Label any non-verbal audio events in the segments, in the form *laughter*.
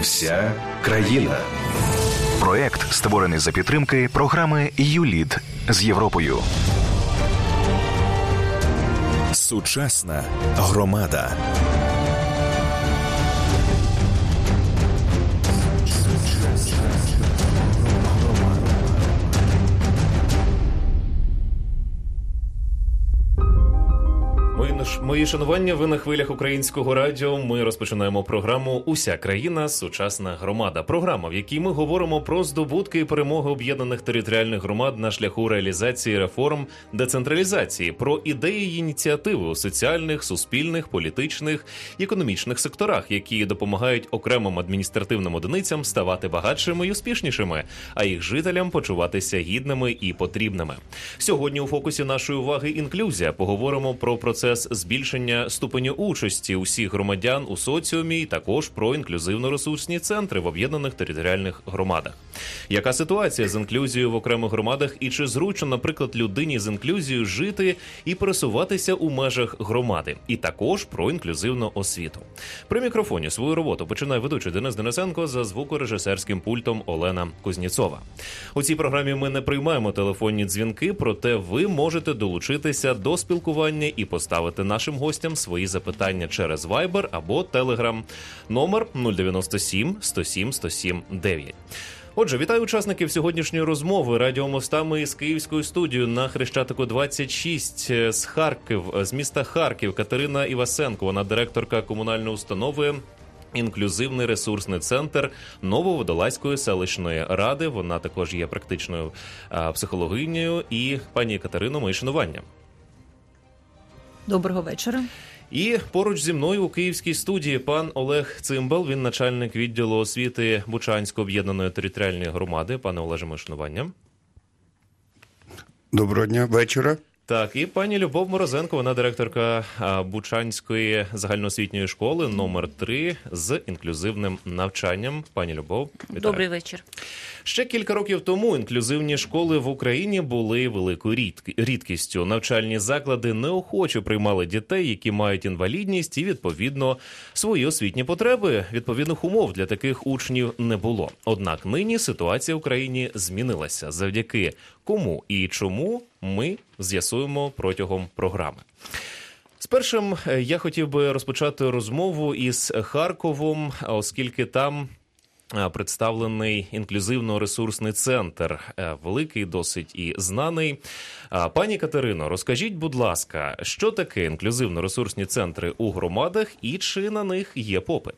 Вся країна. Проект створений за підтримки програми ЮЛІД з Європою. Сучасна громада. Мої шанування. Ви на хвилях українського радіо. Ми розпочинаємо програму Уся країна, сучасна громада. Програма, в якій ми говоримо про здобутки і перемоги об'єднаних територіальних громад на шляху реалізації реформ децентралізації, про ідеї і ініціативи у соціальних, суспільних, політичних економічних секторах, які допомагають окремим адміністративним одиницям ставати багатшими і успішнішими, а їх жителям почуватися гідними і потрібними. Сьогодні у фокусі нашої уваги інклюзія. Поговоримо про процес збільшення ступеню участі усіх громадян у соціумі, і також про інклюзивно-ресурсні центри в об'єднаних територіальних громадах. Яка ситуація з інклюзією в окремих громадах, і чи зручно, наприклад, людині з інклюзією жити і пересуватися у межах громади, і також про інклюзивну освіту? При мікрофоні свою роботу починає ведучий Денис Денисенко за звукорежисерським пультом Олена Кузніцова. У цій програмі ми не приймаємо телефонні дзвінки, проте ви можете долучитися до спілкування і поставити нашим гостям свої запитання через Viber або Telegram. Номер 097 107 107 9. Отже, вітаю учасників сьогоднішньої розмови радіомостами із Київською студією на Хрещатику 26 з Харків, з міста Харків. Катерина Івасенко, вона директорка комунальної установи. Інклюзивний ресурсний центр Нововодолазької селищної ради. Вона також є практичною психологинею. І пані Катерино, мої шанування. Доброго вечора. І поруч зі мною у київській студії пан Олег Цимбал. Він начальник відділу освіти Бучанської об'єднаної територіальної громади. Пане Олеже, моє шанування. Доброго дня вечора. Так, і пані Любов Морозенко, вона директорка Бучанської загальноосвітньої школи номер 3 з інклюзивним навчанням. Пані Любов, вітаю. добрий вечір. Ще кілька років тому інклюзивні школи в Україні були великою рідкістю. Навчальні заклади неохоче приймали дітей, які мають інвалідність, і відповідно свої освітні потреби. Відповідних умов для таких учнів не було. Однак нині ситуація в Україні змінилася завдяки кому і чому ми з'ясуємо протягом програми. З першим я хотів би розпочати розмову із Харковом, оскільки там представлений інклюзивно-ресурсний центр, великий, досить і знаний. Пані Катерино, розкажіть, будь ласка, що таке інклюзивно-ресурсні центри у громадах і чи на них є попит?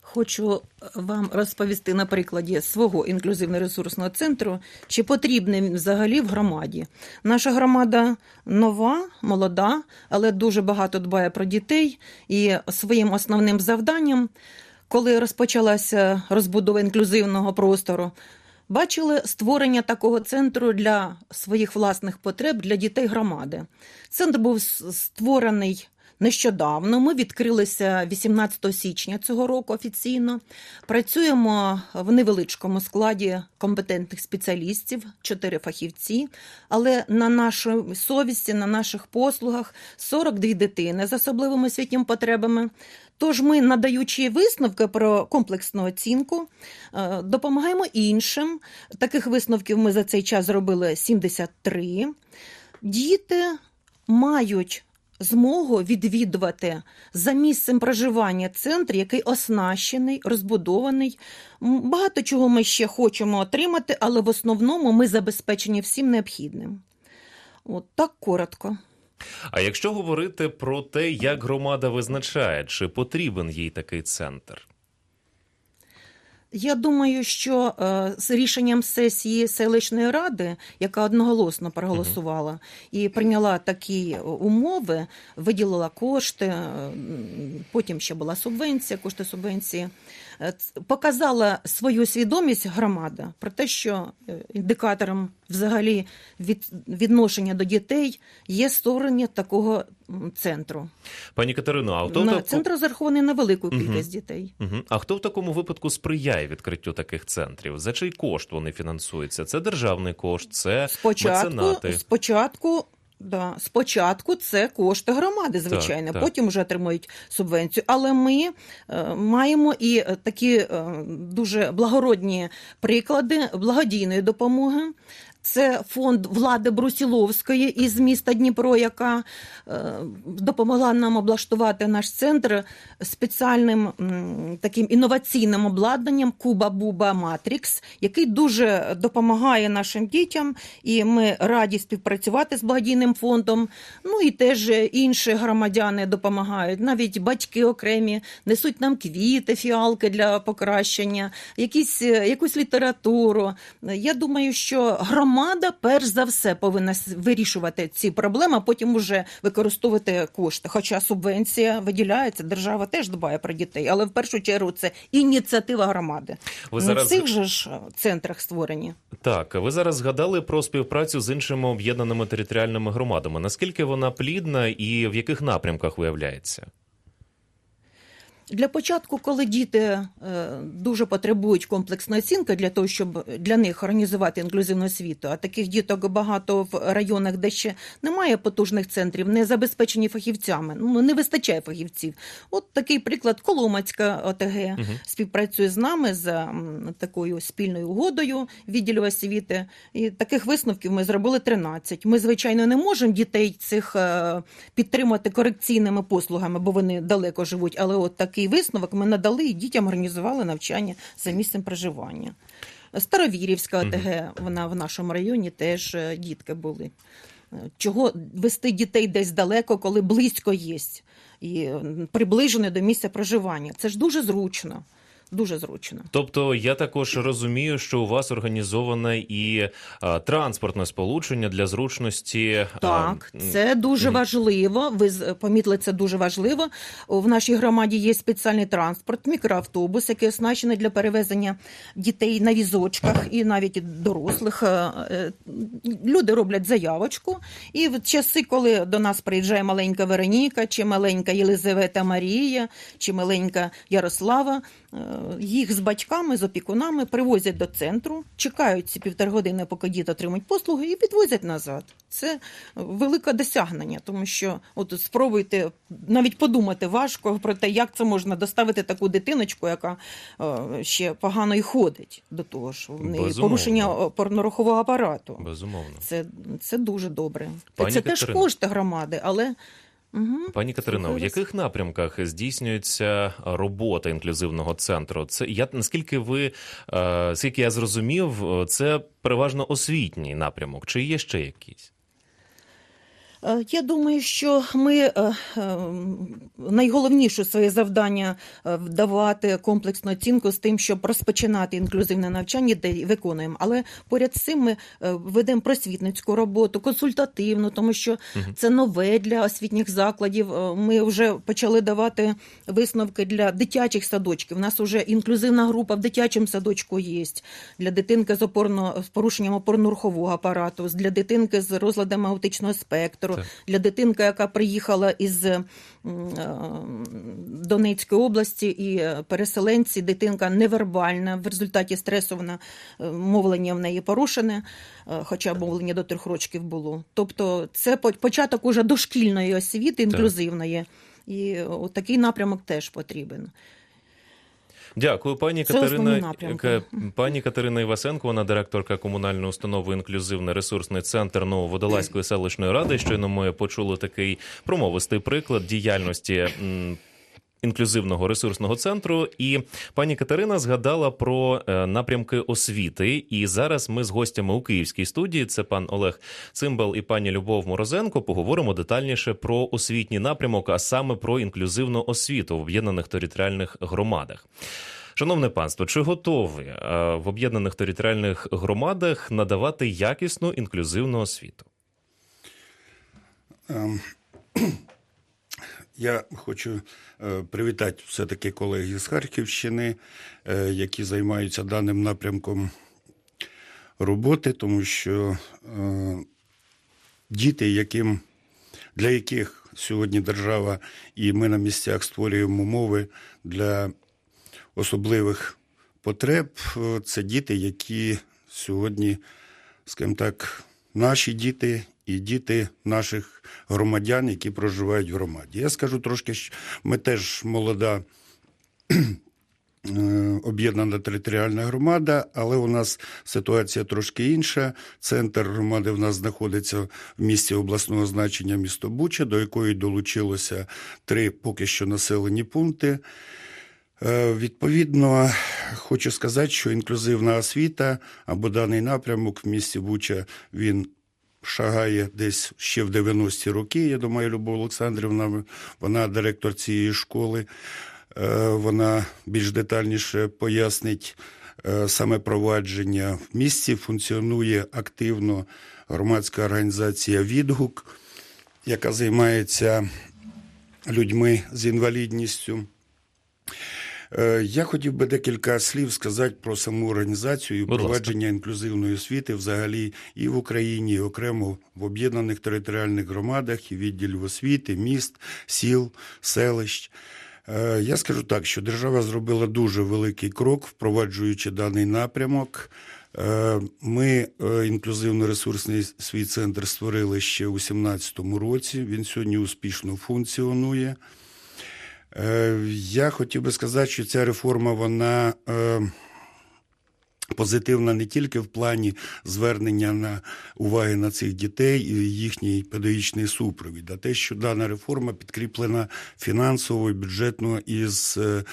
Хочу вам розповісти на прикладі свого інклюзивно-ресурсного центру, чи потрібний він взагалі в громаді. Наша громада нова, молода, але дуже багато дбає про дітей і своїм основним завданням коли розпочалася розбудова інклюзивного простору, бачили створення такого центру для своїх власних потреб для дітей громади. Центр був створений. Нещодавно ми відкрилися 18 січня цього року офіційно. Працюємо в невеличкому складі компетентних спеціалістів, чотири фахівці. Але на нашій совісті, на наших послугах 42 дитини з особливими освітніми потребами. Тож ми, надаючи висновки про комплексну оцінку, е, допомагаємо іншим. Таких висновків ми за цей час зробили 73. Діти мають змогу відвідувати за місцем проживання центр, який оснащений, розбудований. Багато чого ми ще хочемо отримати, але в основному ми забезпечені всім необхідним. От так коротко. А якщо говорити про те, як громада визначає, чи потрібен їй такий центр? Я думаю, що е, з рішенням сесії селищної ради, яка одноголосно проголосувала і прийняла такі умови, виділила кошти. Е, потім ще була субвенція, кошти субвенції. Е, показала свою свідомість громада про те, що індикатором взагалі від відношення до дітей є створення такого центру. Пані Катерино, а хто на таку... центр розрахований на велику кількість угу. дітей. Угу. А хто в такому випадку сприяє відкриттю таких центрів? За чий кошт вони фінансуються? Це державний кошт, це спочатку, меценати? Спочатку Да, спочатку це кошти громади, звичайно, Так, так. потім вже отримують субвенцію. Але ми е, маємо і е, такі е, дуже благородні приклади благодійної допомоги. Це фонд влади Брусіловської із міста Дніпро, яка е, допомогла нам облаштувати наш центр спеціальним таким інноваційним обладнанням Куба Буба Матрікс, який дуже допомагає нашим дітям, і ми раді співпрацювати з благодійним фондом. Ну і теж інші громадяни допомагають. Навіть батьки окремі несуть нам квіти, фіалки для покращення, якісь, е, якусь літературу. Я думаю, що громада перш за все повинна вирішувати ці проблеми, а потім уже використовувати кошти. Хоча субвенція виділяється, держава теж дбає про дітей, але в першу чергу це ініціатива громади. Ви Не в цих же ж е, центрах створені. так. Ви зараз згадали про співпрацю з іншими об'єднаними територіальними громадами. Наскільки вона плідна і в яких напрямках виявляється? Для початку, коли діти е, дуже потребують комплексної оцінки для того, щоб для них організувати інклюзивну освіту, а таких діток багато в районах, де ще немає потужних центрів, не забезпечені фахівцями, ну не вистачає фахівців. От такий приклад Коломацька ОТГ співпрацює з нами за такою спільною угодою відділу освіти. І таких висновків ми зробили 13. Ми, звичайно, не можемо дітей цих е, підтримати корекційними послугами, бо вони далеко живуть. Але от такий висновок ми надали і дітям організували навчання за місцем проживання. Старовірівська ОТГ, вона в нашому районі теж е, дітки були. Е, Чого вести дітей десь далеко, коли близько є, і приближене приближено до місця проживання? Це ж дуже зручно. Дуже зручно. Тобто я також розумію, що у вас організоване і а, транспортне сполучення для зручності. Так, м, це дуже важливо. Ви з- помітили це дуже важливо. В нашій громаді є спеціальний транспорт, мікроавтобус, який оснащений для перевезення дітей на візочках і навіть дорослих. Е, е, Люди роблять заявочку, і в часи, коли до нас приїжджає маленька Вероніка, чи маленька Єлизавета Марія, чи маленька Ярослава, е, їх з батьками, з опікунами привозять до центру, чекають ці півтори години, поки діти отримують послуги, і підвозять назад. Це велике досягнення, тому що от спробуйте навіть подумати важко про те, як це можна доставити таку дитиночку, яка е, ще погано й ходить до того ж. В неї Безумовно. порушення опорно-рухового апарату. Безумовно. Це, це дуже добре. Пані це теж кошти громади, але. Угу. Пані Катерино, в яких напрямках здійснюється робота інклюзивного центру? Це я наскільки ви е, скільки я зрозумів, це переважно освітній напрямок, чи є ще якісь? Е, Я думаю, що ми е, е, найголовніше своє завдання вдавати комплексну оцінку з тим, щоб розпочинати інклюзивне навчання, де виконуємо. Але поряд з цим ми ведемо просвітницьку роботу, консультативну, тому що це нове для освітніх закладів. Ми вже почали давати висновки для дитячих садочків. У нас вже інклюзивна група в дитячому садочку є для дитинки з опорно з порушенням опорно-рухового апарату, з- для дитинки з розладами аутичного спектру, Так. для дитинки, яка приїхала із е, Донецької області, і е, переселенці, дитинка невербальна, в результаті стресу вона е, мовлення в неї порушене, хоча мовлення до трьох років було. Тобто це по- початок уже дошкільної освіти, інклюзивної. І такий напрямок теж потрібен. Дякую, пані Катерина. Пані Катерина Івасенко, вона директорка комунальної установи інклюзивний ресурсний центр Нововодолазької селищної ради. Щойно ми почули такий промовистий приклад діяльності. Інклюзивного ресурсного центру, і пані Катерина згадала про е, напрямки освіти. І зараз ми з гостями у київській студії. Це пан Олег Цимбал і пані Любов Морозенко. Поговоримо детальніше про освітній напрямок, а саме про інклюзивну освіту в об'єднаних територіальних громадах. Шановне панство, чи готові е, в об'єднаних територіальних громадах надавати якісну інклюзивну освіту? Я хочу е, привітати все-таки колеги з Харківщини, е, які займаються даним напрямком роботи, тому що е, діти, яким, для яких сьогодні держава і ми на місцях створюємо умови для особливих потреб, це діти, які сьогодні, скажімо так, наші діти і діти наших громадян, які проживають в громаді. Я скажу трошки, що ми теж молода. *clears throat* Е, об'єднана територіальна громада, але у нас ситуація трошки інша. Центр громади в нас знаходиться в місті обласного значення місто Буча, до якої долучилося три поки що населені пункти. Е, відповідно, хочу сказати, що інклюзивна освіта або даний напрямок в місті Буча він шагає десь ще в 90-ті роки. Я думаю, Любов Олександрівна, вона директор цієї школи. Е, вона більш детальніше пояснить е, саме провадження в місті. Функціонує активно громадська організація Відгук, яка займається людьми з інвалідністю. Е, я хотів би декілька слів сказати про саму організацію і провадження інклюзивної освіти взагалі і в Україні, і окремо в об'єднаних територіальних громадах, і відділів освіти, міст, сіл, селищ. Е, я скажу так, що держава зробила дуже великий крок, впроваджуючи даний напрямок. Е, ми інклюзивно-ресурсний свій центр створили ще у 2017 році. Він сьогодні успішно функціонує. Е, я хотів би сказати, що ця реформа вона е, позитивна не тільки в плані звернення на уваги на цих дітей і їхній педагогічний супровід, а те, що дана реформа підкріплена фінансово і бюджетно із е,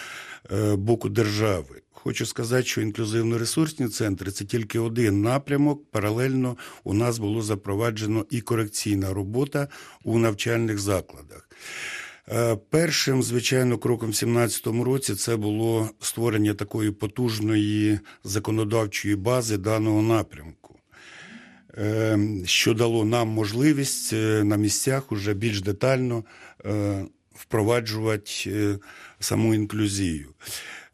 боку держави. Хочу сказати, що інклюзивно-ресурсні центри це тільки один напрямок. Паралельно у нас було запроваджено і корекційна робота у навчальних закладах. Е, першим, звичайно, кроком в 2017 році це було створення такої потужної законодавчої бази даного напрямку, е, що дало нам можливість е, на місцях уже більш детально впроваджувати саму інклюзію.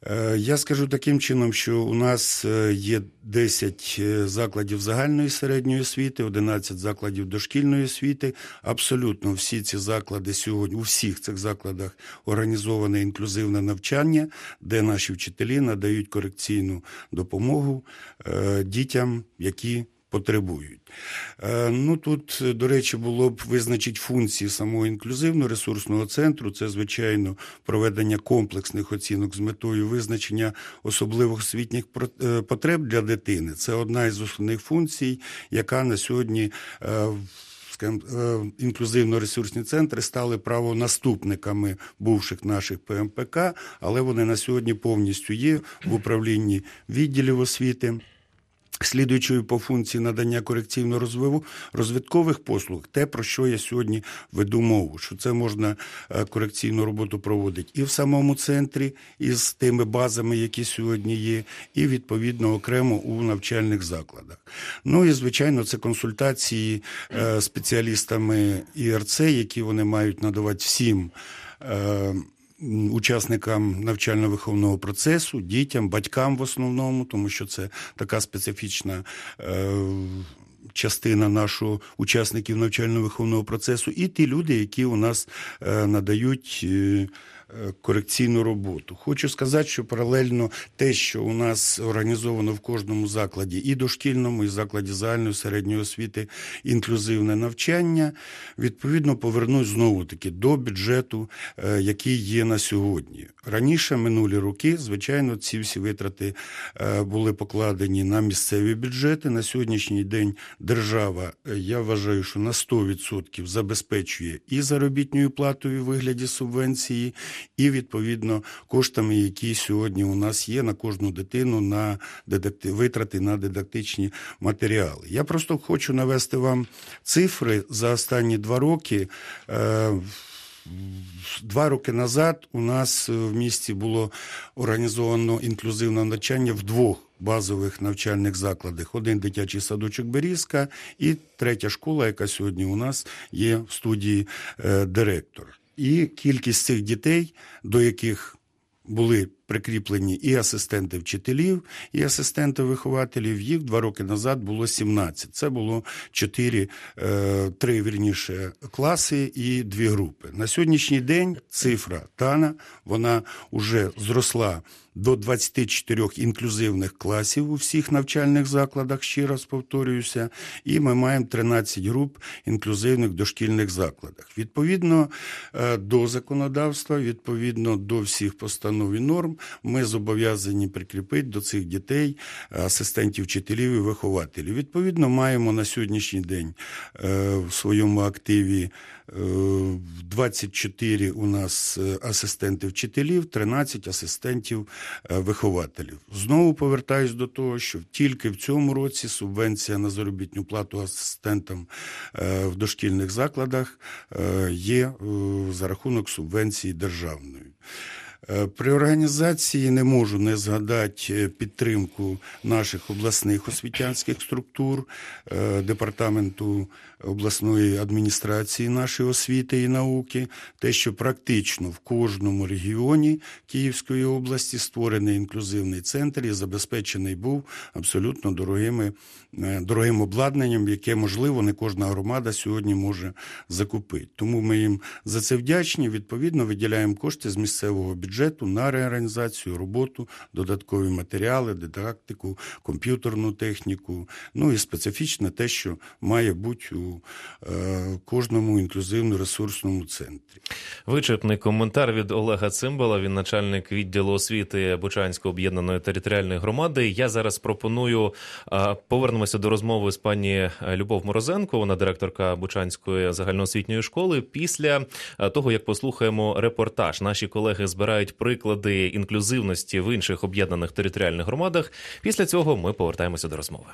Е, я скажу таким чином, що у нас е, є 10 е, закладів загальної середньої освіти, 11 закладів дошкільної освіти. Абсолютно всі ці заклади сьогодні у всіх цих закладах організоване інклюзивне навчання, де наші вчителі надають корекційну допомогу дітям, які потребують. Е, ну Тут, до речі, було б визначити функції самого інклюзивно-ресурсного центру. Це, звичайно, проведення комплексних оцінок з метою визначення особливих освітніх е, потреб для дитини. Це одна із основних функцій, яка на сьогодні. Е, інклюзивно-ресурсні центри стали правонаступниками бувших наших ПМПК, але вони на сьогодні повністю є в управлінні відділів освіти. Слідуючою по функції надання корекційно-розвиткових послуг, те, про що я сьогодні веду мову, що це можна е, корекційну роботу проводити і в самому центрі, із тими базами, які сьогодні є, і відповідно окремо у навчальних закладах. Ну і звичайно, це консультації е, спеціалістами ІРЦ, які вони мають надавати всім. Учасникам навчально-виховного процесу, дітям, батькам в основному, тому що це така специфічна. Е, частина нашого учасників навчально-виховного процесу, і ті люди, які у нас е, надають Е, корекційну роботу. Хочу сказати, що паралельно те, що у нас організовано в кожному закладі, і дошкільному, і закладі загальної середньої освіти інклюзивне навчання, відповідно повернусь знову таки до бюджету, е, який є на сьогодні. Раніше минулі роки, звичайно, ці всі витрати е, були покладені на місцеві бюджети. На сьогоднішній день держава, я вважаю, що на 100% забезпечує і заробітною платою у вигляді субвенції і відповідно коштами, які сьогодні у нас є на кожну дитину на дидакти... витрати на дидактичні матеріали. Я просто хочу навести вам цифри за останні два роки. Е, два роки назад у нас в місті було організовано інклюзивне навчання в двох базових навчальних закладах: один дитячий садочок Берізка і третя школа, яка сьогодні у нас є в студії е, директор і кількість цих дітей, до яких були прикріплені і асистенти вчителів, і асистенти вихователів. Їх два роки назад було 17. Це було 4, 3, вірніше, класи і дві групи. На сьогоднішній день цифра Тана вона вже зросла до 24 інклюзивних класів у всіх навчальних закладах, ще раз повторююся, і ми маємо 13 груп інклюзивних дошкільних закладах. Відповідно е, до законодавства, відповідно до всіх постанов і норм, ми зобов'язані прикріпити до цих дітей асистентів вчителів і вихователів. Відповідно, маємо на сьогоднішній день е, в своєму активі 24 е, у нас асистенти вчителів, 13 асистентів Е, вихователів. Знову повертаюсь до того, що тільки в цьому році субвенція на заробітну плату асистентам е, в дошкільних закладах е, є за рахунок субвенції державної. Е, при організації не можу не згадати е, підтримку наших обласних освітянських структур, е, департаменту обласної адміністрації нашої освіти і науки, те, що практично в кожному регіоні Київської області створений інклюзивний центр і забезпечений був абсолютно дорогими, дорогим обладнанням, яке можливо не кожна громада сьогодні може закупити. Тому ми їм за це вдячні. Відповідно, виділяємо кошти з місцевого бюджету бюджету на реорганізацію, роботу, додаткові матеріали, дидактику, комп'ютерну техніку, ну і специфічне те, що має бути у е, кожному інклюзивно-ресурсному центрі. Вичерпний коментар від Олега Цимбала, він начальник відділу освіти Бучанської об'єднаної територіальної громади. Я зараз пропоную е, повернемося до розмови з пані Любов Морозенко, вона директорка Бучанської загальноосвітньої школи. Після е, того як послухаємо репортаж, наші колеги збирають навіть приклади інклюзивності в інших об'єднаних територіальних громадах. Після цього ми повертаємося до розмови.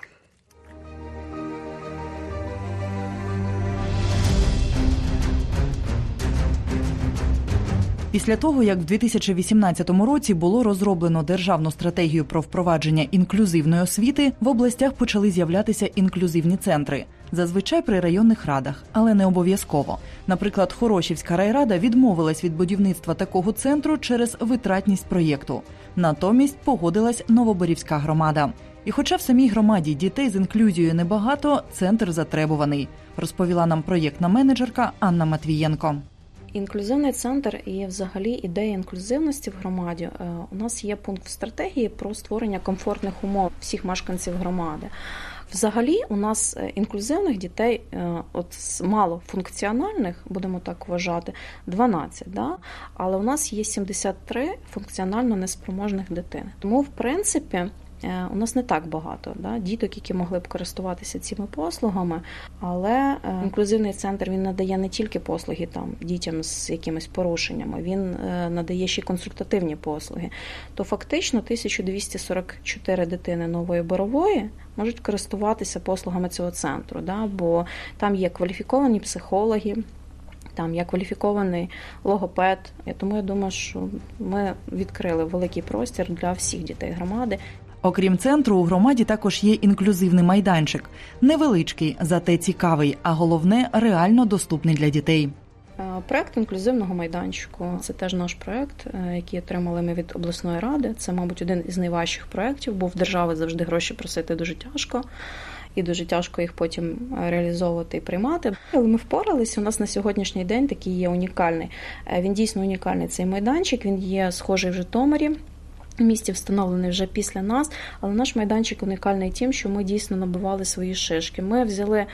Після того, як в 2018 році було розроблено державну стратегію про впровадження інклюзивної освіти, в областях почали з'являтися інклюзивні центри зазвичай при районних радах, але не обов'язково. Наприклад, Хорошівська райрада відмовилась від будівництва такого центру через витратність проєкту. Натомість погодилась Новоборівська громада. І, хоча в самій громаді дітей з інклюзією небагато, центр затребуваний, розповіла нам проєктна менеджерка Анна Матвієнко. Інклюзивний центр і, взагалі, ідея інклюзивності в громаді. Е, у нас є пункт в стратегії про створення комфортних умов всіх мешканців громади. Взагалі, у нас е, інклюзивних дітей, от з малофункціональних, будемо так вважати, 12, да? але у нас є 73 функціонально неспроможних дитини. Тому, в принципі, Е, у нас не так багато да, діток, які могли б користуватися цими послугами, але е, інклюзивний центр він надає не тільки послуги там дітям з якимись порушеннями, він е, надає ще консультативні послуги. То фактично 1244 дитини нової борової можуть користуватися послугами цього центру, да, бо там є кваліфіковані психологи. Там є кваліфікований логопед, тому я думаю, що ми відкрили великий простір для всіх дітей громади. Окрім центру, у громаді також є інклюзивний майданчик, невеличкий, зате цікавий, а головне реально доступний для дітей. Е, проект інклюзивного майданчику це теж наш проект, е, який отримали ми від обласної ради. Це, мабуть, один із найважчих проєктів, бо в держави завжди гроші просити дуже тяжко. І дуже тяжко їх потім реалізовувати і приймати. Але ми впоралися. У нас на сьогоднішній день такий є унікальний. Е, він дійсно унікальний цей майданчик. Він є схожий в Житомирі місті встановлений вже після нас, але наш майданчик унікальний тим, що ми дійсно набивали свої шишки. Ми взяли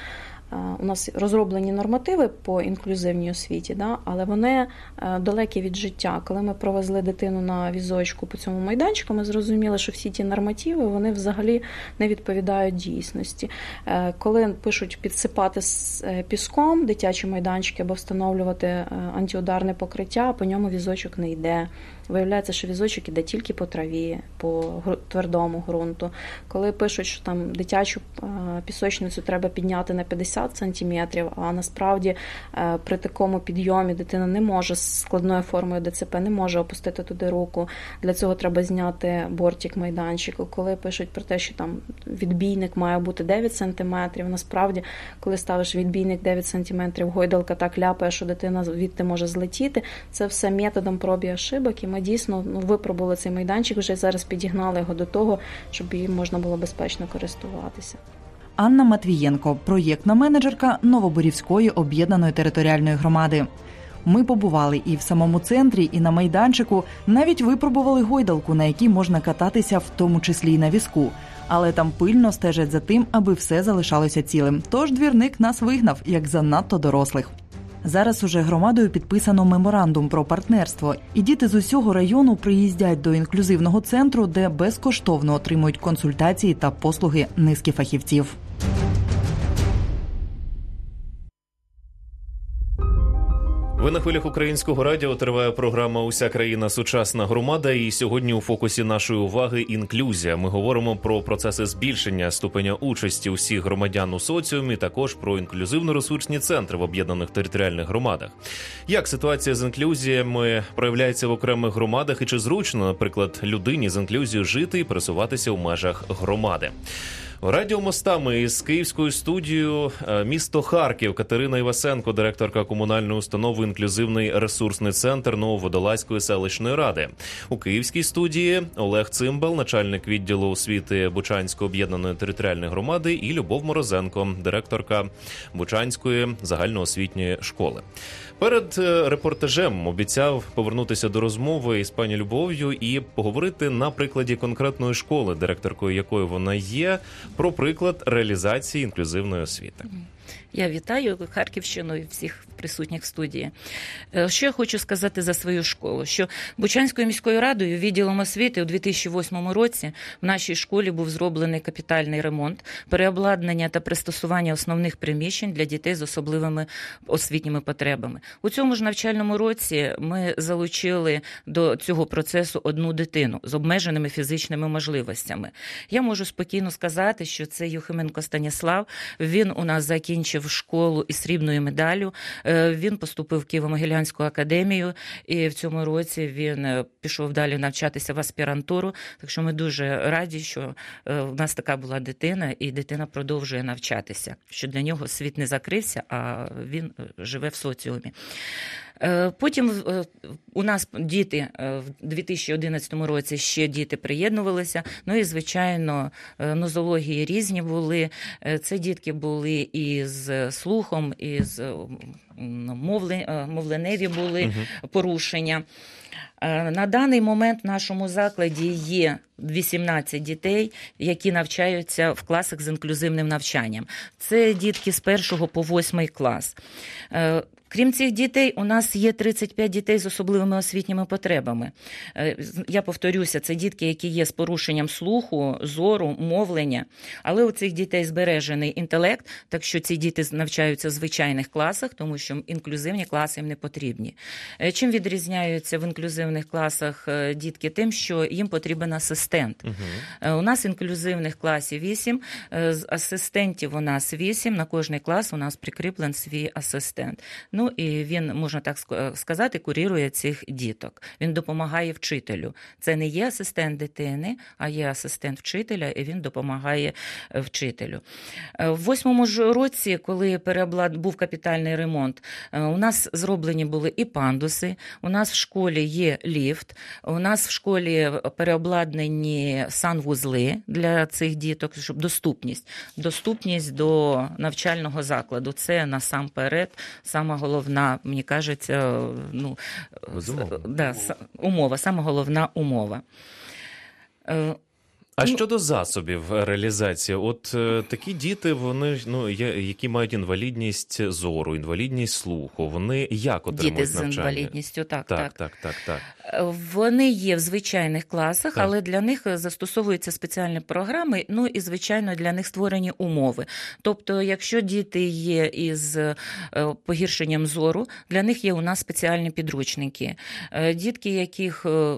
у нас розроблені нормативи по інклюзивній освіті, да, але вони е, далекі від життя. Коли ми провезли дитину на візочку по цьому майданчику, ми зрозуміли, що всі ті нормативи вони взагалі не відповідають дійсності. Е, коли пишуть підсипати з е, піском дитячі майданчики або встановлювати антиударне покриття, по ньому візочок не йде. Виявляється, що візочок іде тільки по траві, по твердому ґрунту. Коли пишуть, що там дитячу пісочницю треба підняти на 50 50 сантиметрів. А насправді е, при такому підйомі дитина не може з складною формою ДЦП, не може опустити туди руку. Для цього треба зняти бортик майданчику. Коли пишуть про те, що там відбійник має бути 9 сантиметрів, насправді, коли ставиш відбійник 9 сантиметрів, гойдалка так ляпає, що дитина звідти може злетіти. Це все методом пробі ошибок, і ми дійсно ну, випробували цей майданчик, вже зараз підігнали його до того, щоб їм можна було безпечно користуватися. Анна Матвієнко, проєктна менеджерка Новоборівської об'єднаної територіальної громади. Ми побували і в самому центрі, і на майданчику. Навіть випробували гойдалку, на якій можна кататися, в тому числі й на візку. Але там пильно стежать за тим, аби все залишалося цілим. Тож двірник нас вигнав як занадто дорослих. Зараз уже громадою підписано меморандум про партнерство, і діти з усього району приїздять до інклюзивного центру, де безкоштовно отримують консультації та послуги низки фахівців. Ви на хвилях українського радіо триває програма Уся країна сучасна громада. І сьогодні у фокусі нашої уваги інклюзія. Ми говоримо про процеси збільшення ступеня участі усіх громадян у соціумі, також про інклюзивно-ресурсні центри в об'єднаних територіальних громадах. Як ситуація з інклюзіями проявляється в окремих громадах, і чи зручно, наприклад, людині з інклюзією жити і пересуватися у межах громади? Радіомостами із київською студією е, місто Харків Катерина Івасенко, директорка комунальної установи інклюзивний ресурсний центр Нововодолазької селищної ради. У київській студії Олег Цимбал, начальник відділу освіти Бучанської об'єднаної територіальної громади, і Любов Морозенко, директорка Бучанської загальноосвітньої школи. Перед е, репортажем обіцяв повернутися до розмови із пані Любов'ю і поговорити на прикладі конкретної школи, директоркою якої вона є, про приклад реалізації інклюзивної освіти. Я вітаю Харківщину і всіх присутніх в студії. Е, що я хочу сказати за свою школу? Що Бучанською міською радою відділом освіти у 2008 році в нашій школі був зроблений капітальний ремонт, переобладнання та пристосування основних приміщень для дітей з особливими освітніми потребами. У цьому ж навчальному році ми залучили до цього процесу одну дитину з обмеженими фізичними можливостями. Я можу спокійно сказати, що це Юхименко Станіслав. Він у нас закінчив школу із срібною медаллю. Е, він поступив в Києво-Могилянську академію, і в цьому році він е, пішов далі навчатися в аспірантуру. Так що ми дуже раді, що е, в нас така була дитина, і дитина продовжує навчатися. Що для нього світ не закрився, а він живе в соціумі. Потім у нас діти в 2011 році ще діти приєднувалися. Ну і звичайно, нозології різні були. Це дітки були із слухом, із мовленеві були угу. порушення. На даний момент в нашому закладі є 18 дітей, які навчаються в класах з інклюзивним навчанням. Це дітки з першого по восьмий клас. Крім цих дітей, у нас є 35 дітей з особливими освітніми потребами. Е, я повторюся, це дітки, які є з порушенням слуху, зору, мовлення. Але у цих дітей збережений інтелект, так що ці діти навчаються в звичайних класах, тому що інклюзивні класи їм не потрібні. Е, чим відрізняються в інклюзивних класах е, дітки? Тим, що їм потрібен асистент. Угу. У нас інклюзивних класів 8, асистентів у нас 8, на кожний клас у нас прикріплен свій асистент. Ну і він можна так сказати, курірує цих діток. Він допомагає вчителю. Це не є асистент дитини, а є асистент вчителя, і він допомагає е, вчителю. Е, в восьмому ж році, коли переоблад був капітальний ремонт, е, у нас зроблені були і пандуси. У нас в школі є ліфт. У нас в школі переобладнані санвузли для цих діток, щоб доступність, доступність до навчального закладу. Це насамперед саме головна, мені кажеться, ну да, умова, саме головна умова. Е, а щодо засобів реалізації, от е, такі діти, вони ну які мають інвалідність зору, інвалідність слуху, вони як отримують діти навчання? інвалідністю, так так, так, так, так, так. Вони є в звичайних класах, так. але для них застосовуються спеціальні програми. Ну і звичайно для них створені умови. Тобто, якщо діти є із е, погіршенням зору, для них є у нас спеціальні підручники. Е, дітки, яких е,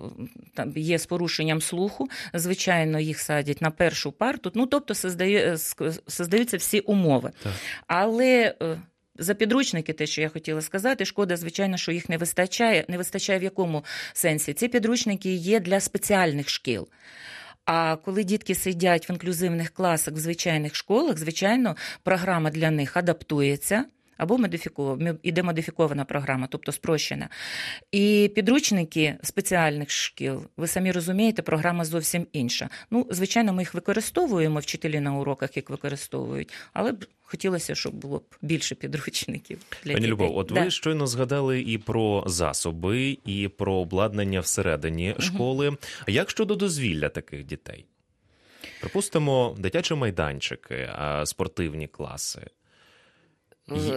там є з порушенням слуху, звичайно їх садять на першу парту. Ну тобто создає, создаються всі умови. Так. Але е, за підручники, те, що я хотіла сказати, шкода, звичайно, що їх не вистачає. Не вистачає в якому сенсі? Ці підручники є для спеціальних шкіл. А коли дітки сидять в інклюзивних класах в звичайних школах, звичайно, програма для них адаптується. Або модифікована, іде модифікована програма, тобто спрощена. І підручники спеціальних шкіл, ви самі розумієте, програма зовсім інша. Ну, звичайно, ми їх використовуємо, вчителі на уроках їх використовують, але б хотілося, щоб було б більше підручників для Пані дітей. Любов, от Да. ви щойно згадали і про засоби, і про обладнання всередині школи. А як щодо дозвілля таких дітей? Припустимо, дитячі майданчики, спортивні класи.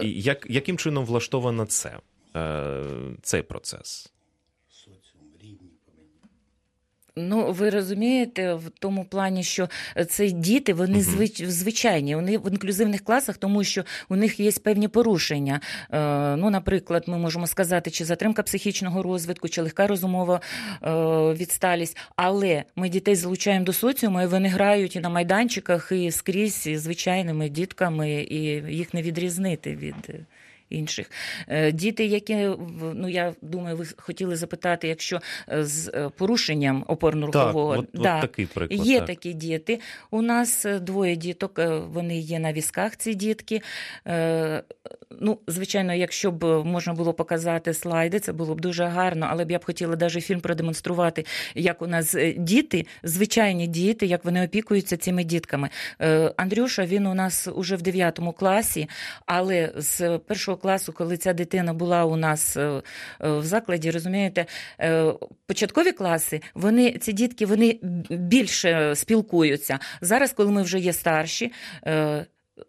І- Як, яким чином влаштовано це, е, цей процес? Ну, ви розумієте, в тому плані, що це діти, вони звич... звичайні, вони в інклюзивних класах, тому що у них є певні порушення. Е, ну, наприклад, ми можемо сказати, чи затримка психічного розвитку, чи легка розумова е, відсталість. Але ми дітей залучаємо до соціуму, і вони грають і на майданчиках, і скрізь і звичайними дітками, і їх не відрізнити від. Інших Е, діти, які ну я думаю, ви хотіли запитати, якщо е, з е, порушенням опорно-рухового Так, от, от да, такий приклад. Є так. такі діти. У нас двоє діток, вони є на візках, ці дітки. Е, Ну, звичайно, якщо б можна було показати слайди, це було б дуже гарно, але б я б хотіла навіть фільм продемонструвати, як у нас е, діти, звичайні діти, як вони опікуються цими дітками. Е, Андрюша, він у нас уже в 9 класі, але з першого класу, коли ця дитина була у нас е, е, в закладі, розумієте, е, початкові класи, вони ці дітки вони більше спілкуються. Зараз, коли ми вже є старші.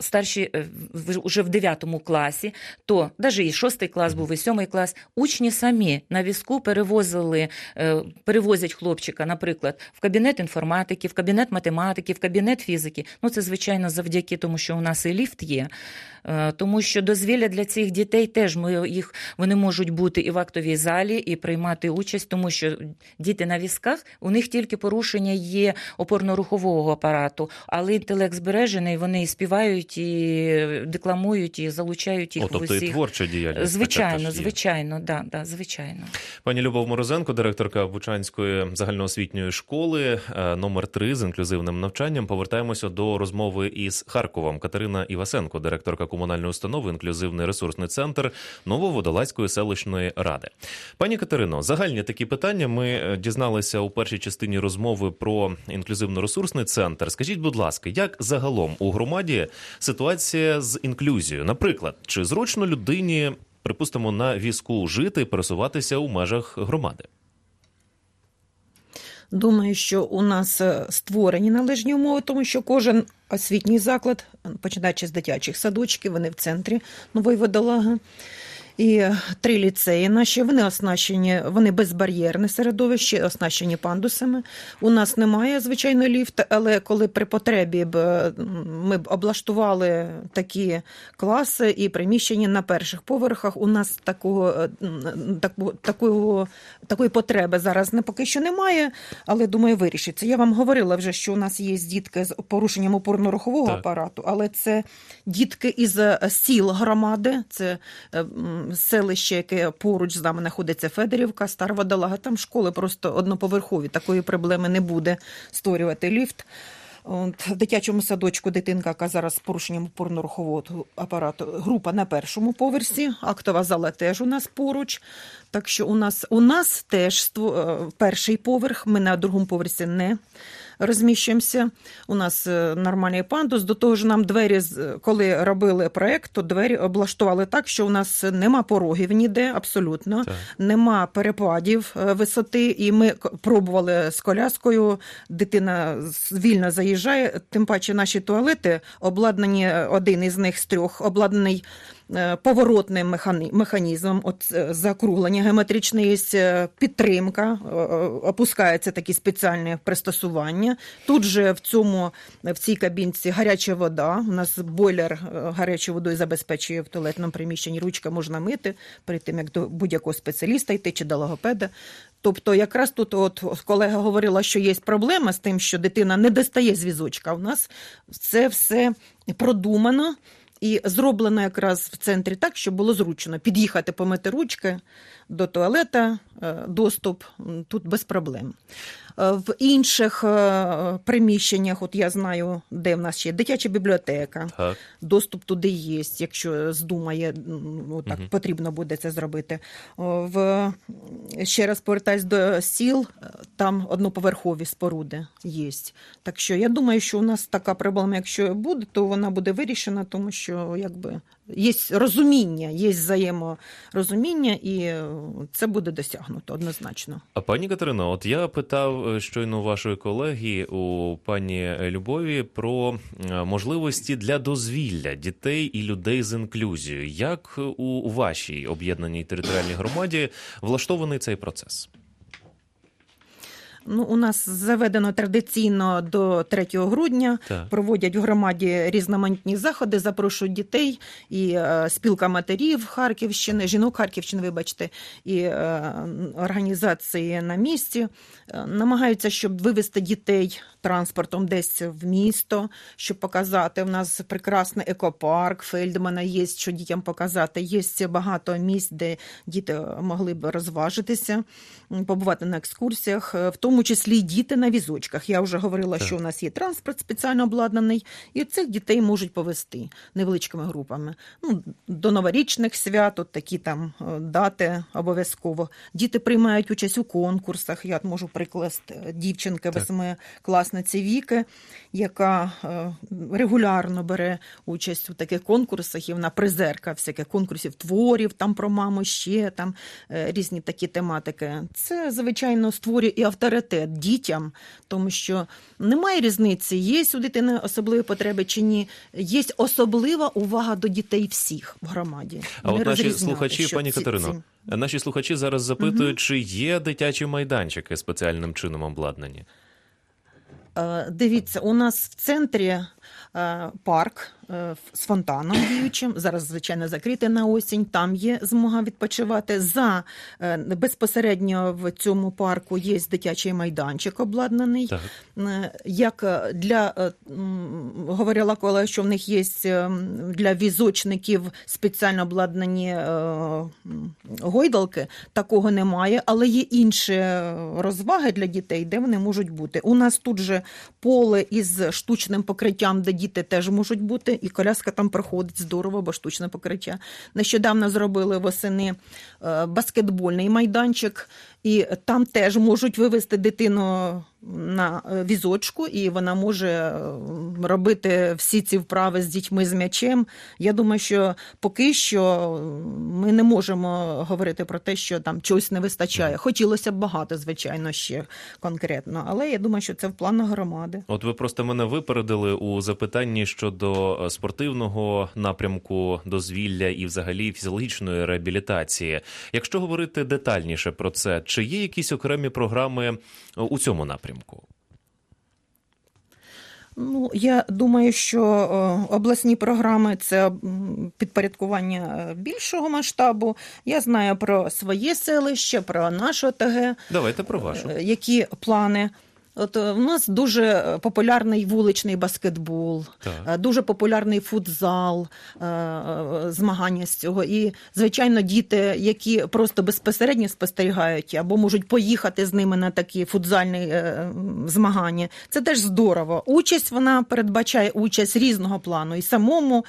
Старші вже в 9 класі, то навіть і 6 клас був, і 7 клас. Учні самі на візку перевозили, е, перевозять хлопчика, наприклад, в кабінет інформатики, в кабінет математики, в кабінет фізики. Ну, це, звичайно, завдяки тому, що у нас і ліфт є. Е, Тому що дозвілля для цих дітей теж ми їх вони можуть бути і в актовій залі, і приймати участь, тому що діти на візках у них тільки порушення є опорно-рухового апарату, але інтелект збережений, вони і співають, і декламують, і залучають їх О, в тобто і усіх. творча діяльність. Звичайно, звичайно, да, да, звичайно. Пані Любов Морозенко, директорка Бучанської загальноосвітньої школи е, номер 3 з інклюзивним навчанням. Повертаємося до розмови із Харковом. Катерина Івасенко, директорка комунальної установи інклюзивний ресурсний центр Нововодолазької селищної ради. Пані Катерино, загальні такі питання. Ми е, дізналися у першій частині розмови про інклюзивно-ресурсний центр. Скажіть, будь ласка, як загалом у громаді ситуація з інклюзією? Наприклад, чи зручно людині, припустимо, на візку жити пересуватися у межах громади? Думаю, що у нас е, створені належні умови, тому що кожен освітній заклад, починаючи з дитячих садочків, вони в центрі нової водолага. І три ліцеї наші вони оснащені, вони безбар'єрне середовище, оснащені пандусами. У нас немає звичайно ліфта, але коли при потребі б ми б облаштували такі класи і приміщення на перших поверхах, у нас такого, е, таку- такого, такої потреби зараз не поки що немає, але думаю, вирішиться. Я вам говорила вже, що у нас є дітки з порушенням опорно-рухового апарату, але це дітки із е, сіл громади, це е, селище, яке поруч з нами знаходиться Федорівка, Старводолага. Там школи просто одноповерхові. Такої проблеми не буде створювати ліфт. От, в дитячому садочку дитинка, яка зараз з порушенням опорно-рухового апарату, група на першому поверсі, актова зала теж у нас поруч. Так що у нас, у нас теж е, перший поверх, ми на другому поверсі не розміщуємося. У нас е, нормальний пандус. До того ж, нам двері, коли робили проект, то двері облаштували так, що у нас нема порогів ніде, абсолютно, Так. нема перепадів е, висоти. І ми пробували з коляскою. Дитина вільно заїжджає. Тим паче наші туалети обладнані, е, один із них з трьох обладнаний. Е, Поворотним механізмом, от е, закруглення геометричне є е, підтримка, е, такі спеціальні пристосування. Тут же в цьому в цій кабінці гаряча вода. У нас бойлер гарячою водою забезпечує в туалетному приміщенні. Ручка можна мити перед тим, як до будь-якого спеціаліста йти чи до логопеда. Тобто, якраз тут, от колега говорила, що є проблема з тим, що дитина не достає з візочка. У нас це все продумано. І зроблено якраз в центрі так, щоб було зручно під'їхати, помити ручки до туалета, е, доступ тут без проблем. Е, в інших е, приміщеннях, от я знаю, де в нас ще дитяча бібліотека, Так. доступ туди є, якщо здумає, ну, так Мгм. потрібно буде це зробити. В, ще раз повертаюсь до сіл, там одноповерхові споруди є. Так що я думаю, що у нас така проблема, якщо буде, то вона буде вирішена, тому що якби є розуміння, є взаєморозуміння, і е, це буде досягнуто однозначно. А пані Катерино, от я питав е, щойно вашої колеги у пані Любові про е, можливості для дозвілля дітей і людей з інклюзією. Як у вашій об'єднаній територіальній громаді влаштований цей процес? Ну, у нас заведено традиційно до 3 грудня. Так. Проводять в громаді різноманітні заходи, запрошують дітей і е, спілка матерів Харківщини, жінок Харківщини, вибачте, і е, організації на місці е, намагаються, щоб вивезти дітей транспортом десь в місто, щоб показати. У нас прекрасний екопарк Фельдмана є, що дітям показати. Є багато місць, де діти могли б розважитися, побувати на екскурсіях, в тому числі й діти на візочках. Я вже говорила, Так. що у нас є транспорт спеціально обладнаний, і цих дітей можуть повести невеличкими групами. Ну, до новорічних свят, от такі там е, дати обов'язково. Діти приймають участь у конкурсах. Я можу прикласти е, дівчинки Так. восьмикласниці Віки, яка е, регулярно бере участь у таких конкурсах, і вона призерка всяких конкурсів творів там про маму, ще там різні такі тематики. Це, звичайно, створює і авторитет дітям, тому що немає різниці, є у дитини особливі потреби чи ні. Є особлива увага до дітей всіх в громаді. А Не от наші слухачі, пані Катерино, ці- наші слухачі зараз запитують, чи є дитячі майданчики спеціальним чином обладнані. Е, Дивіться, у нас в центрі парк е, з фонтаном діючим. Зараз, звичайно, закритий на осінь. Там є змога відпочивати. За е, безпосередньо в цьому парку є дитячий майданчик обладнаний. Так. Е, Як е, для е, говорила колега, що в них є е, для візочників спеціально обладнані е, гойдалки. Такого немає, але є інші розваги для дітей, де вони можуть бути. У нас тут же поле із штучним покриттям, де діти теж можуть бути, і коляска там проходить здорово, бо штучне покриття. Нещодавно зробили восени е, баскетбольний майданчик, і там теж можуть вивезти дитину на е, візочку, і вона може е, робити всі ці вправи з дітьми з м'ячем. Я думаю, що поки що ми не можемо говорити про те, що там чогось не вистачає. Хотілося б багато, звичайно, ще конкретно, але я думаю, що це в планах громади. От ви просто мене випередили у запитанні щодо е, спортивного напрямку дозвілля і взагалі фізіологічної реабілітації. Якщо говорити детальніше про це, чи є якісь окремі програми е, у цьому напрямку? Ну, я думаю, що е, обласні програми це підпорядкування е, більшого масштабу. Я знаю про своє селище, про наше ОТГ. Давайте про вашу. Е, Які плани? От е, в нас дуже е, популярний вуличний баскетбол, Так. е, дуже популярний футзал, змагання з цього. І, звичайно, діти, які просто безпосередньо спостерігають або можуть поїхати з ними на такі футзальні змагання. Це теж здорово. Участь вона передбачає участь різного плану. І самому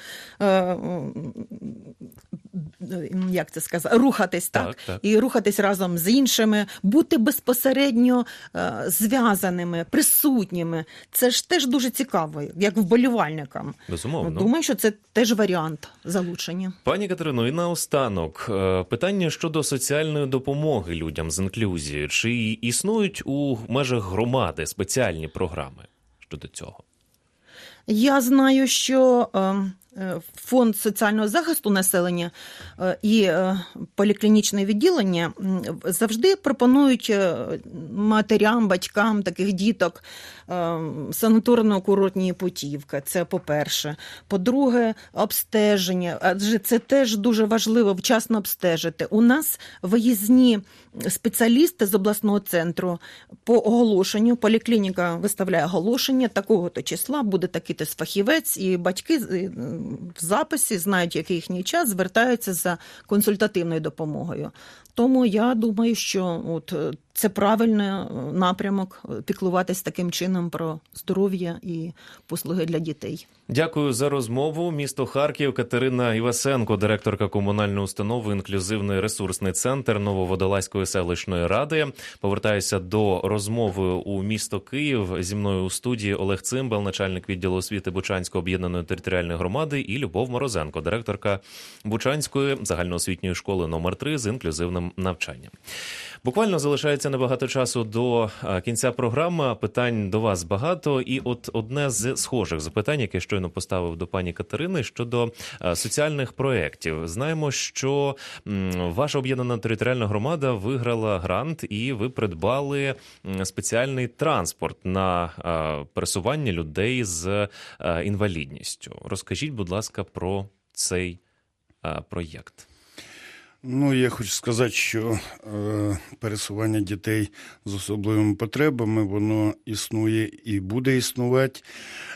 як це сказати, рухатись так, Так, так. і рухатись разом з іншими, бути безпосередньо е, зв'язаними, присутніми. Це ж теж дуже цікаво, як вболівальникам. Безумовно. Думаю, що це теж варіант залучення. Пані Катерино, і наостанок е, питання щодо соціальної допомоги людям з інклюзією. Чи існують у межах громади спеціальні програми щодо цього? Я знаю, що е, е, фонд соціального захисту населення е, і е, поліклінічне відділення завжди пропонують е, матерям, батькам таких діток е, санаторно-курортні путівки. Це по-перше. По-друге, обстеження. Адже це теж дуже важливо вчасно обстежити. У нас виїзні спеціалісти з обласного центру по оголошенню, поліклініка виставляє оголошення такого-то числа, буде такий-то фахівець, і батьки е, в записі знають, який їхній час, звертаються за консультативною допомогою. Тому я думаю, що от це правильний е, напрямок е, піклуватись таким чином про здоров'я і послуги для дітей. Дякую за розмову. Місто Харків Катерина Івасенко, директорка комунальної установи інклюзивний ресурсний центр Нововодолазької селищної ради. Повертаюся до розмови у місто Київ. Зі мною у студії Олег Цимбал, начальник відділу освіти Бучанської об'єднаної територіальної громади, і Любов Морозенко, директорка Бучанської загальноосвітньої школи номер 3 з інклюзивним навчанням. Буквально залишається небагато часу до кінця програми. Питань до вас багато, і от одне з схожих запитань, яке щойно поставив до пані Катерини щодо соціальних проєктів. Знаємо, що ваша об'єднана територіальна громада виграла грант, і ви придбали спеціальний транспорт на пересування людей з інвалідністю. Розкажіть, будь ласка, про цей проєкт. Ну, я хочу сказати, що е, пересування дітей з особливими потребами воно існує і буде існувати.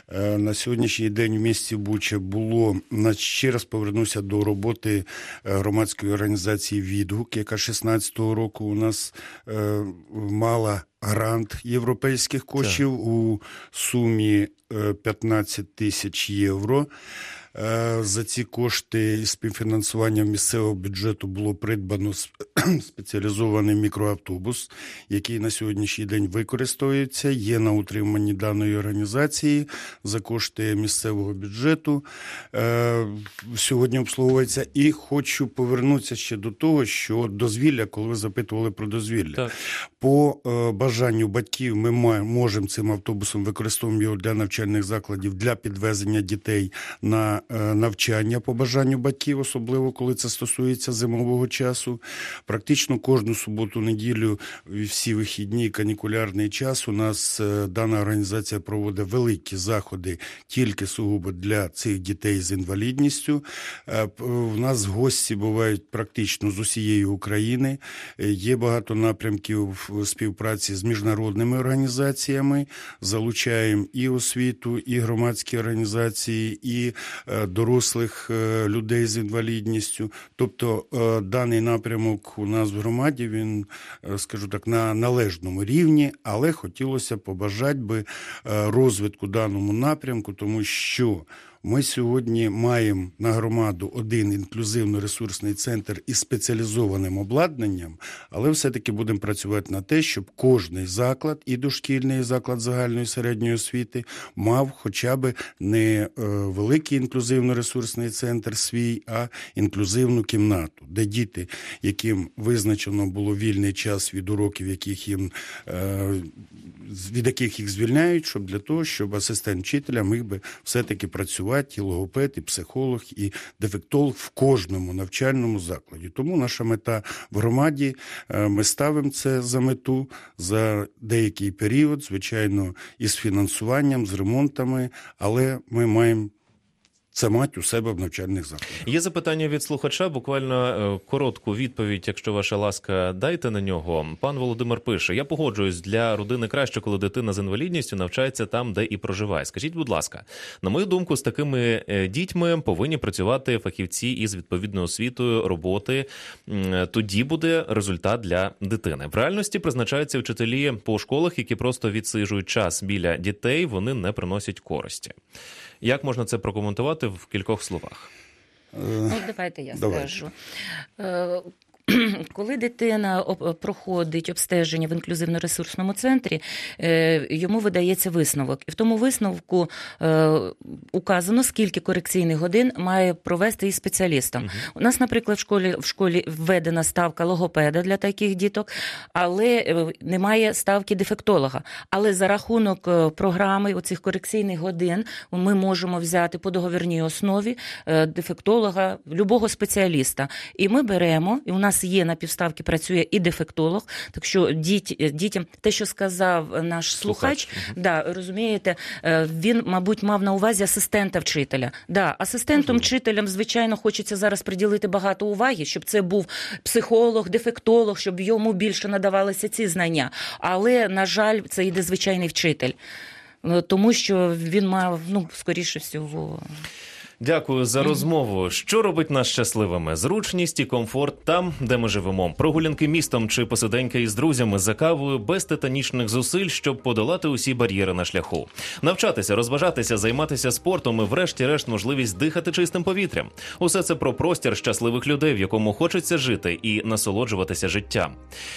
Е, на сьогоднішній день в місті Буча було на ще раз повернуся до роботи е, громадської організації Відгук, яка 16-го року у нас е, мала грант європейських коштів у сумі е, 15 тисяч євро. Е, За ці кошти із співфінансуванням місцевого бюджету було придбано *clears throat* спеціалізований мікроавтобус, який на сьогоднішній день використовується, є на утриманні даної організації за кошти місцевого бюджету. Е, Сьогодні обслуговується. І хочу повернутися ще до того, що дозвілля, коли ви запитували про дозвілля, Так. По е, бажанню батьків ми можемо цим автобусом використовувати його для навчальних закладів для підвезення дітей на е, навчання по бажанню батьків, особливо коли це стосується зимового часу. Практично кожну суботу, неділю, всі вихідні, канікулярний час у нас е, дана організація проводить великі заходи тільки сугубо для цих дітей з інвалідністю. У нас гості бувають практично з усієї України. Є багато напрямків співпраці з міжнародними організаціями. Залучаємо і освіту, і громадські організації, і е, дорослих е, людей з інвалідністю. Тобто е, даний напрямок у нас в громаді він, скажу так, на належному рівні, але хотілося побажати би розвитку даному напрямку, тому що ми сьогодні маємо на громаду один інклюзивно-ресурсний центр із спеціалізованим обладнанням, але все-таки будемо працювати на те, щоб кожний заклад, і дошкільний і заклад загальної середньої освіти, мав хоча б не е, великий інклюзивно-ресурсний центр свій, а інклюзивну кімнату, де діти, яким визначено було вільний час від уроків, яких їм е, від яких їх звільняють, щоб для того, щоб асистент вчителя міг би все-таки працювати і логопед, і психолог, і дефектолог в кожному навчальному закладі. Тому наша мета в громаді. е, Ми ставимо це за мету за деякий період, звичайно, із фінансуванням, з ремонтами, але ми маємо мати у себе в навчальних закладах. Є запитання від слухача. Буквально е, коротку відповідь, якщо ваша ласка, дайте на нього. Пан Володимир пише: Я погоджуюсь для родини краще, коли дитина з інвалідністю навчається там, де і проживає. Скажіть, будь ласка, на мою думку, з такими е, дітьми повинні працювати фахівці із відповідною освітою роботи. Тоді буде результат для дитини. В реальності призначаються вчителі по школах, які просто відсижують час біля дітей. Вони не приносять користі. Як можна це прокоментувати в кількох словах? Ну, давайте я Давай. скажу. *clears throat* Коли дитина проходить обстеження в інклюзивно-ресурсному центрі, е, йому видається висновок, і в тому висновку е, указано, скільки корекційних годин має провести із спеціалістом. Угу. У нас, наприклад, в школі в школі введена ставка логопеда для таких діток, але е, немає ставки дефектолога. Але за рахунок програми оцих корекційних годин ми можемо взяти по договірній основі дефектолога любого спеціаліста. І ми беремо, і у нас є на півставки працює і дефектолог. Так що діт, дітям, те, що сказав наш слухач, слухач. да, розумієте, е, він, мабуть, мав на увазі асистента вчителя. Да, Асистентом вчителям, звичайно, хочеться зараз приділити багато уваги, щоб це був психолог, дефектолог, щоб йому більше надавалися ці знання. Але, на жаль, це йде звичайний вчитель. Е, тому що він мав, ну, скоріше всього. Дякую за розмову. Що робить нас щасливими? Зручність і комфорт там, де ми живемо. Прогулянки містом чи посиденьки із друзями за кавою без титанічних зусиль, щоб подолати усі бар'єри на шляху, навчатися, розважатися, займатися спортом і, врешті-решт, можливість дихати чистим повітрям. Усе це про простір щасливих людей, в якому хочеться жити і насолоджуватися життям.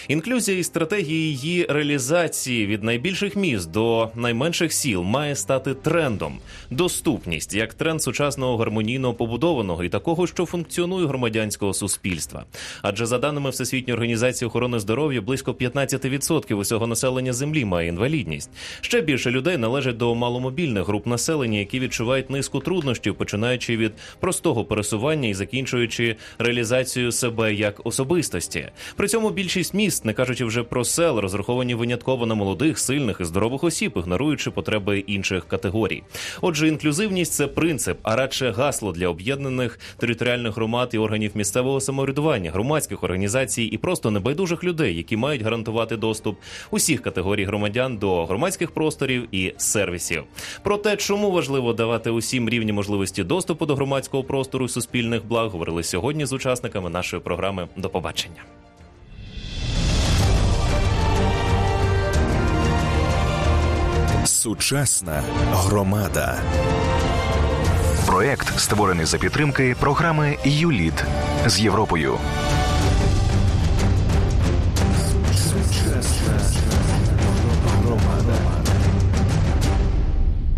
Інклюзія і стратегії її реалізації від найбільших міст до найменших сіл має стати трендом. Доступність як тренд сучасного гармонійно побудованого і такого, що функціонує громадянського суспільства. Адже за даними Всесвітньої організації охорони здоров'я, близько 15% усього населення землі має інвалідність. Ще більше людей належать до маломобільних груп населення, які відчувають низку труднощів, починаючи від простого пересування і закінчуючи реалізацію себе як особистості. При цьому більшість міст, не кажучи вже про сел, розраховані винятково на молодих, сильних і здорових осіб, ігноруючи потреби інших категорій. Отже, інклюзивність це принцип, а радше лише гасло для об'єднаних територіальних громад і органів місцевого самоврядування, громадських організацій і просто небайдужих людей, які мають гарантувати доступ усіх категорій громадян до громадських просторів і сервісів. Про те, чому важливо давати усім рівні можливості доступу до громадського простору і суспільних благ, говорили сьогодні з учасниками нашої програми. До побачення. Сучасна громада. Проект створений за підтримки програми ЮЛІД з Європою.